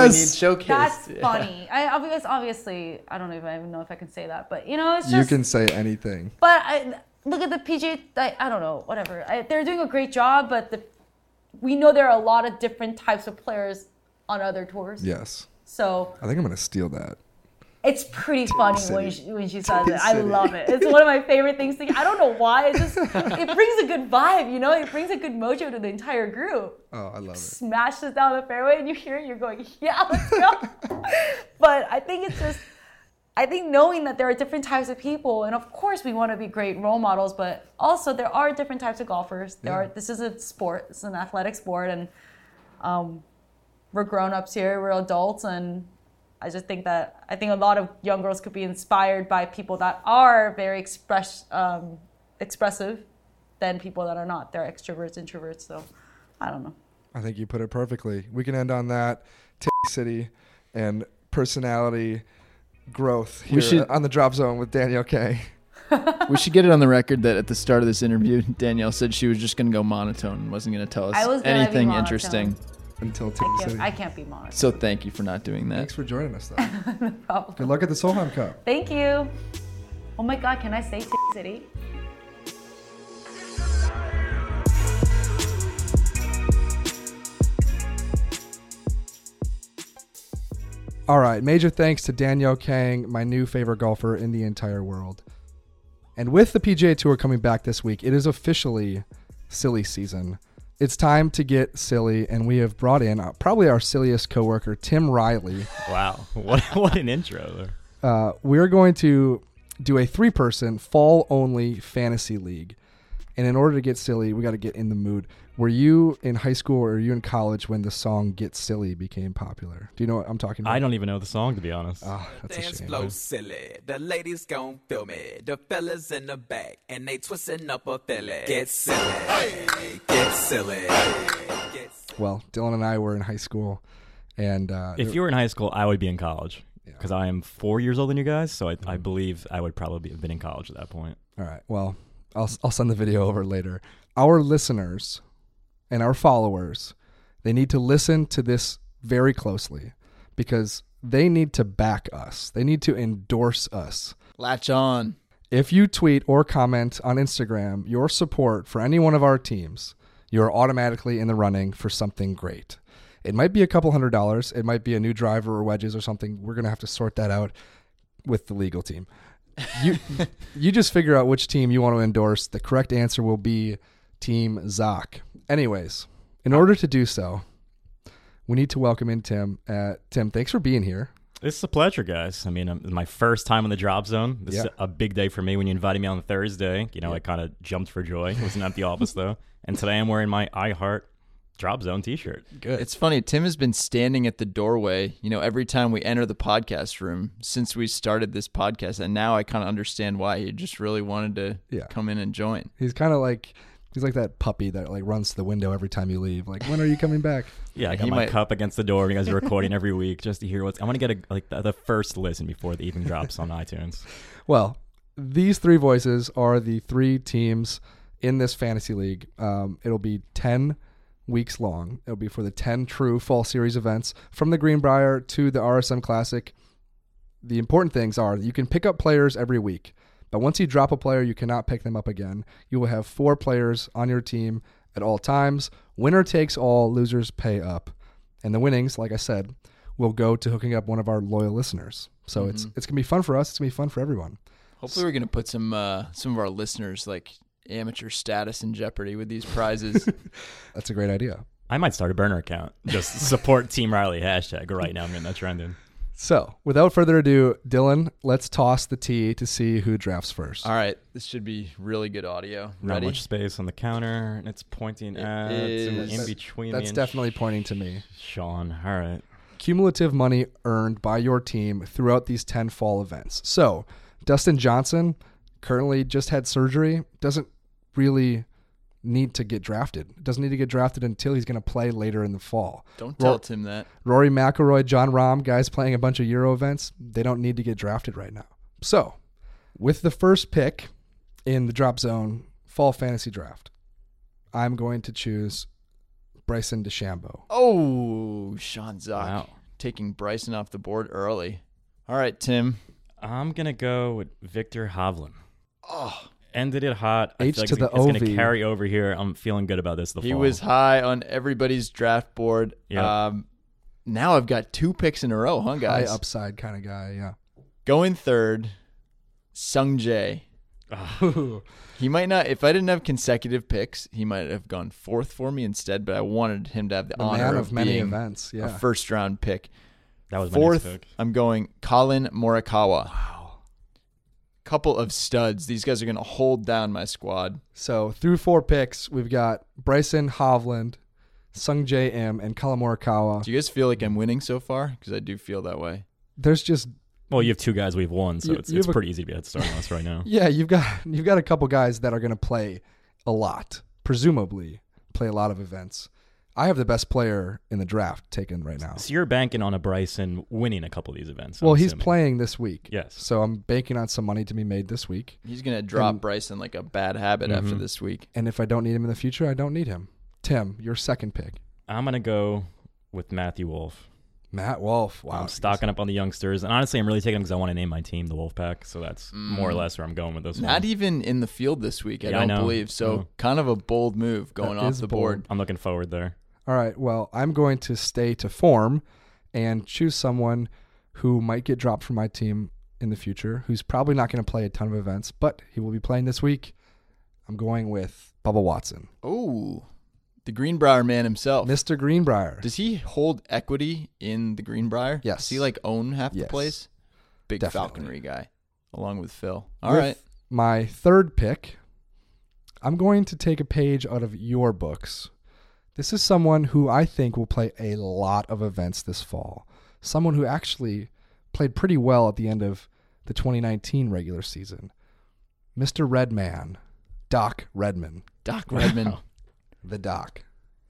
what we need showcased. that's Yeah. funny. I obviously, obviously, I don't even know if I can say that, but you know, it's just, You can say anything. But I, look at the PGA. I, I don't know, whatever. I, they're doing a great job, but the, we know there are a lot of different types of players on other tours. Yes. So I think I'm going to steal that. it's pretty funny when she, when she says it. Titty I love it. It's one of my favorite things. To, I don't know why. It just it brings a good vibe. You know, it brings a good mojo to the entire group. Oh, I love it. Smashes down the fairway, and you hear it. You're going, yeah, let's go. but I think it's just. I think knowing that there are different types of people, and of course we want to be great role models, but also there are different types of golfers. There Yeah. are. This is a sport. It's an athletic sport, and um, we're grown ups here. We're adults, and I just think that I think a lot of young girls could be inspired by people that are very express um, expressive than people that are not. They're extroverts, introverts. So I don't know. I think you put it perfectly. We can end on that. T City and personality growth here We should- on the drop zone with Danielle K. we should get it on the record that at the start of this interview, Danielle said she was just going to go monotone and wasn't going to tell us was anything interesting. Until T I City. can't, I can't be monotone. So thank you for not doing that. Thanks for joining us, though. problem. Good luck at the Solheim Cup. Thank you. Oh my God, can I say T City? All right. Major thanks to Danielle Kang, my new favorite golfer in the entire world. And with the PGA Tour coming back this week, it is officially silly season. It's time to get silly, and we have brought in uh, probably our silliest coworker, Tim Riley. Wow, what what an intro! Uh, we're going to do a three-person fall-only fantasy league, and in order to get silly, we got to get in the mood. Were you in high school or were you in college when the song "Get Silly" became popular? Do you know what I'm talking about? I don't even know the song to be honest. Oh, that's a Dance shame. flow silly. The ladies gon' feel me. The fellas in the back and they twisting up a Philly. Get silly. Get silly. Get silly. Well, Dylan and I were in high school, and uh, if you were in high school, I would be in college Yeah. because I am four years older than you guys. So I, I Mhm. believe I would probably have been in college at that point. all right, well, I'll I'll send the video over later. Our listeners and our followers, they need to listen to this very closely because they need to back us. They need to endorse us. Latch on. If you tweet or comment on Instagram your support for any one of our teams, you're automatically in the running for something great. It might be a couple hundred dollars. It might be a new driver or wedges or something. We're going to have to sort that out with the legal team. You you just figure out which team you want to endorse. The correct answer will be Team Zak. Anyways, in order to do so, we need to welcome in Tim. Uh, Tim, thanks for being here. It's a pleasure, guys. I mean, um, my first time in the drop zone. This Yeah. is a big day for me. When you invited me on Thursday, you know, Yeah. I kind of jumped for joy. Wasn't at the office though, and today I'm wearing my I Heart Drop Zone T-shirt. Good. It's funny. Tim has been standing at the doorway, you know, every time we enter the podcast room since we started this podcast. And now I kind of understand why he just really wanted to Yeah. come in and join. He's kind of like he's like that puppy that like runs to the window every time you leave. Like, when are you coming back? Yeah, I got He my might- cup against the door. You guys are recording every week just to hear what's. I want to get a, like the, the first listen before it even drops on iTunes. Well, these three voices are the three teams in this fantasy league. Um, it'll be 10 weeks long. It'll be for the 10 true fall series events from the Greenbrier to the RSM Classic. The important things are that you can pick up players every week, but once you drop a player, you cannot pick them up again. You will have four players on your team at all times. Winner takes all, losers pay up. And the winnings, like I said, will go to hooking up one of our loyal listeners. So it's it's gonna be fun for us. It's gonna be fun for everyone. Hopefully, we're gonna put some uh, some of our listeners like amateur status in jeopardy with these prizes. That's a great idea. I might start a burner account. Just support Team Riley hashtag right now. I'm getting that trending. So without further ado, Dylan, let's toss the tee to see who drafts first. All right, this should be really good audio. Not Ready? much space on the counter, and it's pointing It at is. in between. me That's and definitely pointing to me. Sean. All right. Cumulative money earned by your team throughout these 10 fall events. So, Dustin Johnson currently just had surgery, doesn't really need to get drafted. Doesn't need to get drafted until he's going to play later in the fall. Don't Ro- tell Tim that. Rory McIlroy, Jon Rahm, guys playing a bunch of Euro events, they don't need to get drafted right now. So, with the first pick in the drop zone fall fantasy draft, I'm going to choose Bryson DeChambeau. Oh, Sean Zak Wow. taking Bryson off the board early. All right, Tim. I'm gonna go with Viktor Hovland. Oh, Ended it hot. I H feel like to it's, the it's gonna carry over here. I'm feeling good about this. The he fall. was high on everybody's draft board. Yep. Um, now I've got two picks in a row, huh, High upside kind of guy, yeah. Going third, Sungjae. He might not. If I didn't have consecutive picks, he might have gone fourth for me instead. But I wanted him to have the, The honor of, of many being events, a yeah. first round pick. that was my Fourth, next pick. I'm going Collin Morikawa. Wow. Couple of studs. These guys are going to hold down my squad. So through four picks, we've got Bryson Hovland, Sungjae Im, and Collin Morikawa. Do you guys feel like I'm winning so far? Because I do feel that way. There's just Well, you have two guys we've won, so You- it's, you it's have a- pretty easy to be at start on us right now. yeah, you've got you've got a couple guys that are going to play a lot, presumably play a lot of events. I have the best player in the draft taken right now. So you're banking on a Bryson winning a couple of these events. I'm Well, he's assuming. playing this week. Yes. So I'm banking on some money to be made this week. He's going to drop And- Bryson like a bad habit after Mhm. this week. And if I don't need him in the future, I don't need him. Tim, your second pick. I'm gonna go with Matthew Wolff. Matt Wolff. Wow. I'm stocking up on the youngsters, and honestly, I'm really taking them because I want to name my team the Wolf Pack. So that's more or less where I'm going with this Mm. Not one. even in the field this week, I Yeah, I don't know. believe. So No. kind of a bold move going That off is the bold. board. I'm looking forward there. All right. Well, I'm going to stay to form and choose someone who might get dropped from my team in the future, who's probably not going to play a ton of events, but he will be playing this week. I'm going with Bubba Watson, Oh, the Greenbrier man himself. Mr. Greenbrier. Does he hold equity in the Greenbrier? Yes. Does he like own half Yes. the place? Big Definitely. falconry guy, along with Phil. All right. With My third pick, I'm going to take a page out of your books. This is someone who I think will play a lot of events this fall. Someone who actually played pretty well at the end of the 2019 regular season. Mr. Redman, Doc Redman, Doc Redman. the Doc.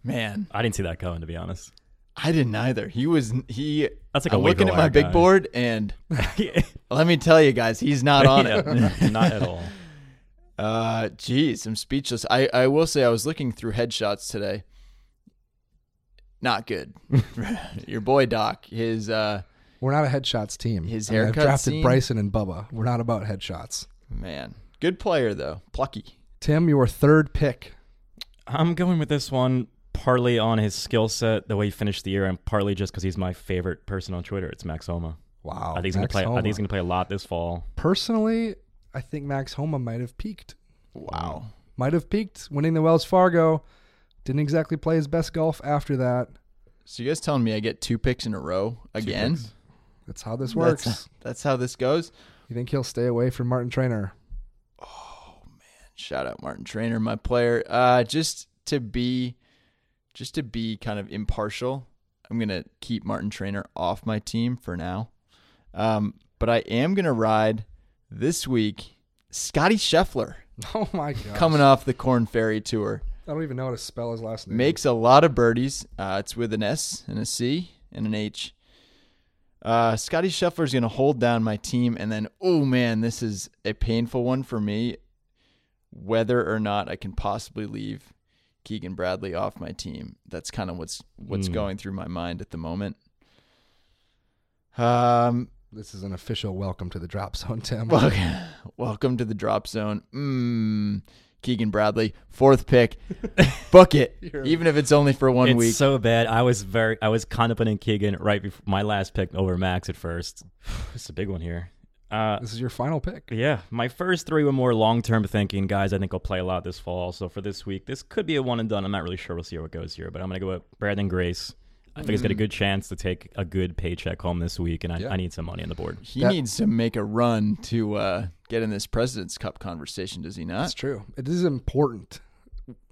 Man, I didn't see that coming, to be honest. I didn't either. He was he. That's like a I'm waiver looking at my wire big board, and let me tell you guys, he's not on it. Not at all. Uh, geez, I'm speechless. I, I will say I was looking through headshots today. Not good. Your boy Doc, his uh, We're not a headshots team. His I mean, I've haircut drafted scene? Bryson and Bubba. We're not about headshots. man, good player though, plucky. Tim, your third pick. I'm going with this one partly on his skill set, the way he finished the year, and partly just because he's my favorite person on Twitter. It's Max Homa. Wow. I think he's gonna Max play. I Homa. think he's gonna play a lot this fall. Personally, I think Max Homa might have peaked. Wow. Might have peaked winning the Wells Fargo. Didn't exactly play his best golf after that. So you guys telling me I get two picks in a row again? That's how this That's- works. That's how this goes. You think he'll stay away from Martin Trainer? Oh man! Shout out Martin Trainer, my player. Uh, just to be, just to be kind of impartial, I'm gonna keep Martin Trainer off my team for now. Um, but I am gonna ride this week Scottie Scheffler Oh my god. coming off the Corn Ferry Tour. I don't even know how to spell his last name. Makes a lot of birdies. Uh, it's with an S and a C and an H. Uh, Scottie Scheffler is going to hold down my team, and then oh man, this is a painful one for me. whether or not I can possibly leave Keegan Bradley off my team. That's kind of what's what's Mm. going through my mind at the moment. Um, This is an official welcome to the drop zone, Tim. welcome, welcome to the drop zone. Mm, Keegan Bradley, fourth pick, book it, even if it's only for one it's week. so bad. I was very, I was contemplating Keegan right before my last pick over Max at first. It's a big one here. Uh, This is your final pick. yeah, my first three were more long-term thinking, guys. I think I'll play a lot this fall. So for this week, this could be a one and done. I'm not really sure. We'll see how it goes here, but I'm gonna go with Branden Grace. I think he's got a good chance to take a good paycheck home this week, and I, Yeah. I need some money on the board. he That- needs to make a run to uh, get in this President's Cup conversation, does he not? That's true. It is important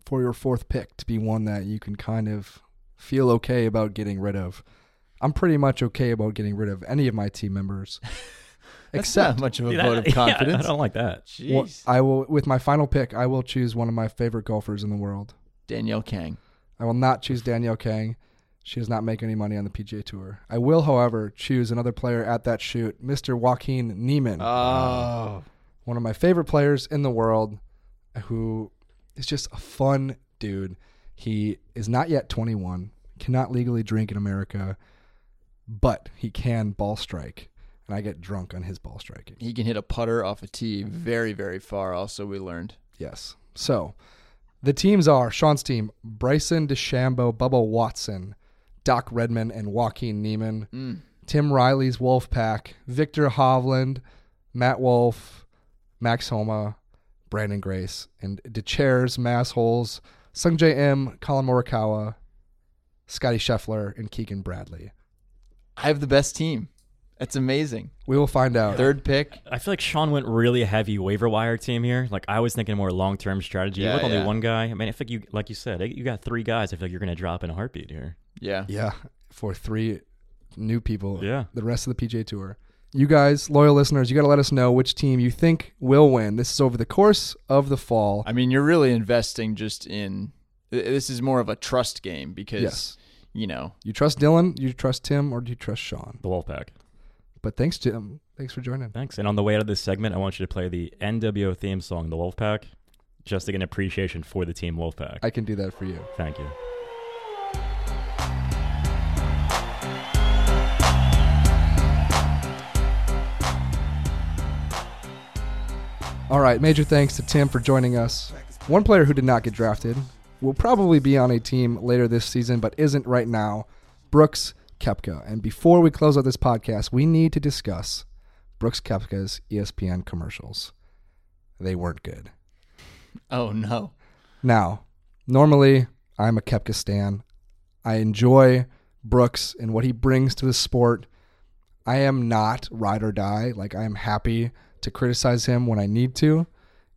for your fourth pick to be one that you can kind of feel okay about getting rid of. I'm pretty much okay about getting rid of any of my team members, That's except not much of a vote I- of yeah, confidence. I don't like that. Well, I will. With my final pick, I will choose one of my favorite golfers in the world. Danielle Kang. I will not choose Danielle Kang. She does not make any money on the PGA Tour. I will, however, choose another player at that shoot, Mr. Joaquin Niemann, Oh, uh, one of my favorite players in the world, who is just a fun dude. He is not yet 21, cannot legally drink in America, but he can ball strike, and I get drunk on his ball striking. he can hit a putter off a tee very, very far. Also, we learned. Yes. So the teams are Sean's team: Bryson DeChambeau, Bubba Watson, Doc Redman, and Joaquin Niemann. Mm. Tim Riley's Wolf Pack, Viktor Hovland, Matt Wolff, Max Homa, Branden Grace, and DeChairs, Massholes, Sungjae Im, Collin Morikawa, Scottie Scheffler, and Keegan Bradley. I have the best team. That's amazing. We will find out. Third pick. I feel like Sean went really heavy waiver wire team here. Like I was thinking more long term strategy. Yeah, With only one guy. I mean, I think you, like you said, you got three guys. I feel like you're gonna drop in a heartbeat here. Yeah. Yeah, for three new people. Yeah. The rest of the PGA Tour. You guys, loyal listeners, you got to let us know which team you think will win. This is over the course of the fall. I mean, you're really investing just in. This is more of a trust game because Yes. you know You trust Dylan, you trust Tim, or do you trust Sean? The Wolfpack. But thanks, Tim. Thanks for joining. Thanks. And on the way out of this segment, I want you to play the NWO theme song, The Wolfpack, just to get an appreciation for the team Wolfpack. I can do that for you. Thank you. All right, major thanks to Tim for joining us. One player who did not get drafted will probably be on a team later this season, but isn't right now, Brooks Koepka. And before we close out this podcast, we need to discuss Brooks Koepka's ESPN commercials. They weren't good. Oh no. Now, normally I'm a Koepka stan. I enjoy Brooks and what he brings to the sport. I am not ride or die. Like I am happy to criticize him when I need to.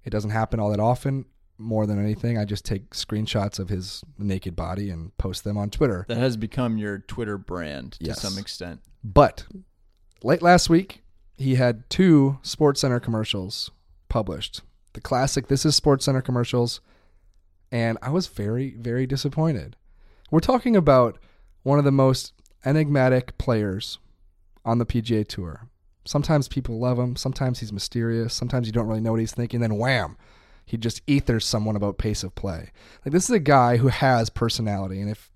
It doesn't happen all that often. More than anything, I just take screenshots of his naked body and post them on Twitter. That has become your Twitter brand to Yes. some extent. But late last week, he had two SportsCenter commercials published. The classic This is SportsCenter commercials. And I was very, very disappointed. We're talking about one of the most enigmatic players on the PGA Tour. Sometimes people love him. Sometimes he's mysterious. Sometimes you don't really know what he's thinking. Then wham, he just ethers someone about pace of play. Like this is a guy who has personality, and if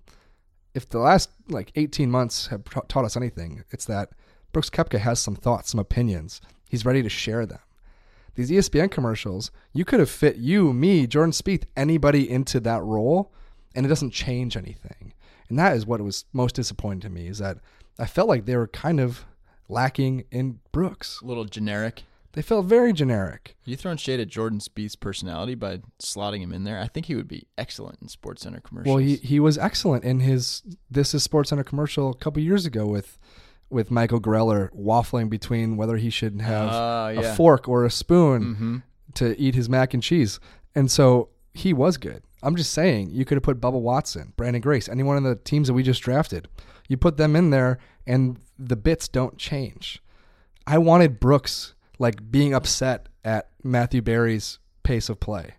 if the last like 18 months have ta- taught us anything, it's that Brooks Koepka has some thoughts, some opinions. He's ready to share them. These ESPN commercials, you could have fit you, me, Jordan Spieth, anybody into that role, and it doesn't change anything. And that is what was most disappointing to me is that I felt like they were kind of lacking in Brooks. A little generic. They felt very generic. You throwing shade at Jordan Spieth's personality by slotting him in there? I think he would be excellent in SportsCenter commercials. Well, he, he was excellent in his This is SportsCenter commercial a couple years ago with with Michael Greller waffling between whether he should have Ah, yeah. a fork or a spoon Mhm. to eat his mac and cheese. And so he was good. I'm just saying, you could have put Bubba Watson, Brandon Grace, any one of the teams that we just drafted. You put them in there, and the bits don't change. I wanted Brooks like being upset at Matthew Barry's pace of play,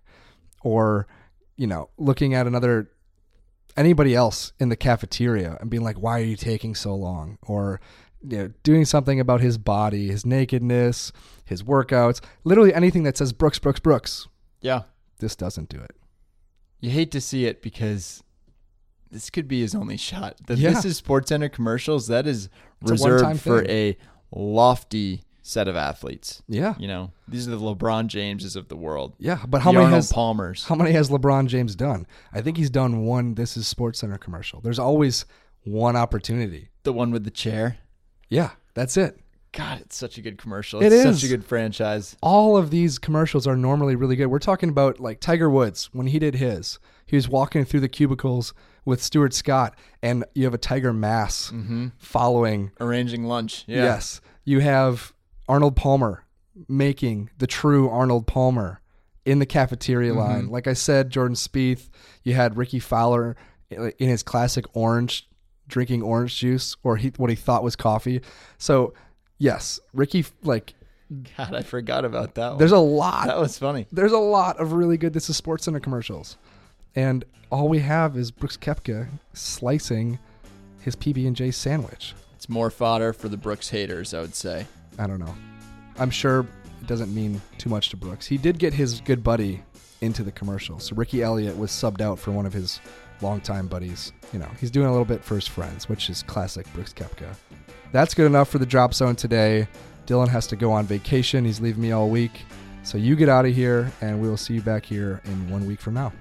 or you know, looking at another anybody else in the cafeteria and being like, "Why are you taking so long?" Or you know, doing something about his body, his nakedness, his workouts, literally anything that says Brooks, Brooks, Brooks. Yeah. This doesn't do it. You hate to see it because this could be his only shot. The Yeah. This is SportsCenter commercials. That is It's a reserved for a lofty set of athletes. Yeah. You know, these are the LeBron Jameses of the world. Yeah, but how the many Arnold has Palmers? how many has LeBron James done? I think he's done one This is SportsCenter commercial. There's always one opportunity. the one with the chair. Yeah, that's it. God, it's such a good commercial. It It's such a good franchise. all of these commercials are normally really good. We're talking about like Tiger Woods when he did his. He was walking through the cubicles with Stuart Scott, and you have a tiger mass mm-hmm. following. Arranging lunch. Yeah. Yes, you have Arnold Palmer making the true Arnold Palmer in the cafeteria mm-hmm. line. Like I said, Jordan Spieth. You had Rickie Fowler uh, in his classic orange, drinking orange juice or he, what he thought was coffee. So, yes, Rickie like. God, I forgot about that one. There's a lot that was funny. there's a lot of really good This is SportsCenter commercials, and all we have is Brooks Koepka slicing his PB and J sandwich. It's more fodder for the Brooks haters, I would say. I don't know. I'm sure it doesn't mean too much to Brooks. He did get his good buddy into the commercial, so Ricky Elliott was subbed out for one of his longtime buddies. You know, he's doing a little bit for his friends, which is classic Brooks Koepka. That's good enough for the drop zone today. Dylan has to go on vacation. He's leaving me all week. So you get out of here, and we will see you back here in one week from now.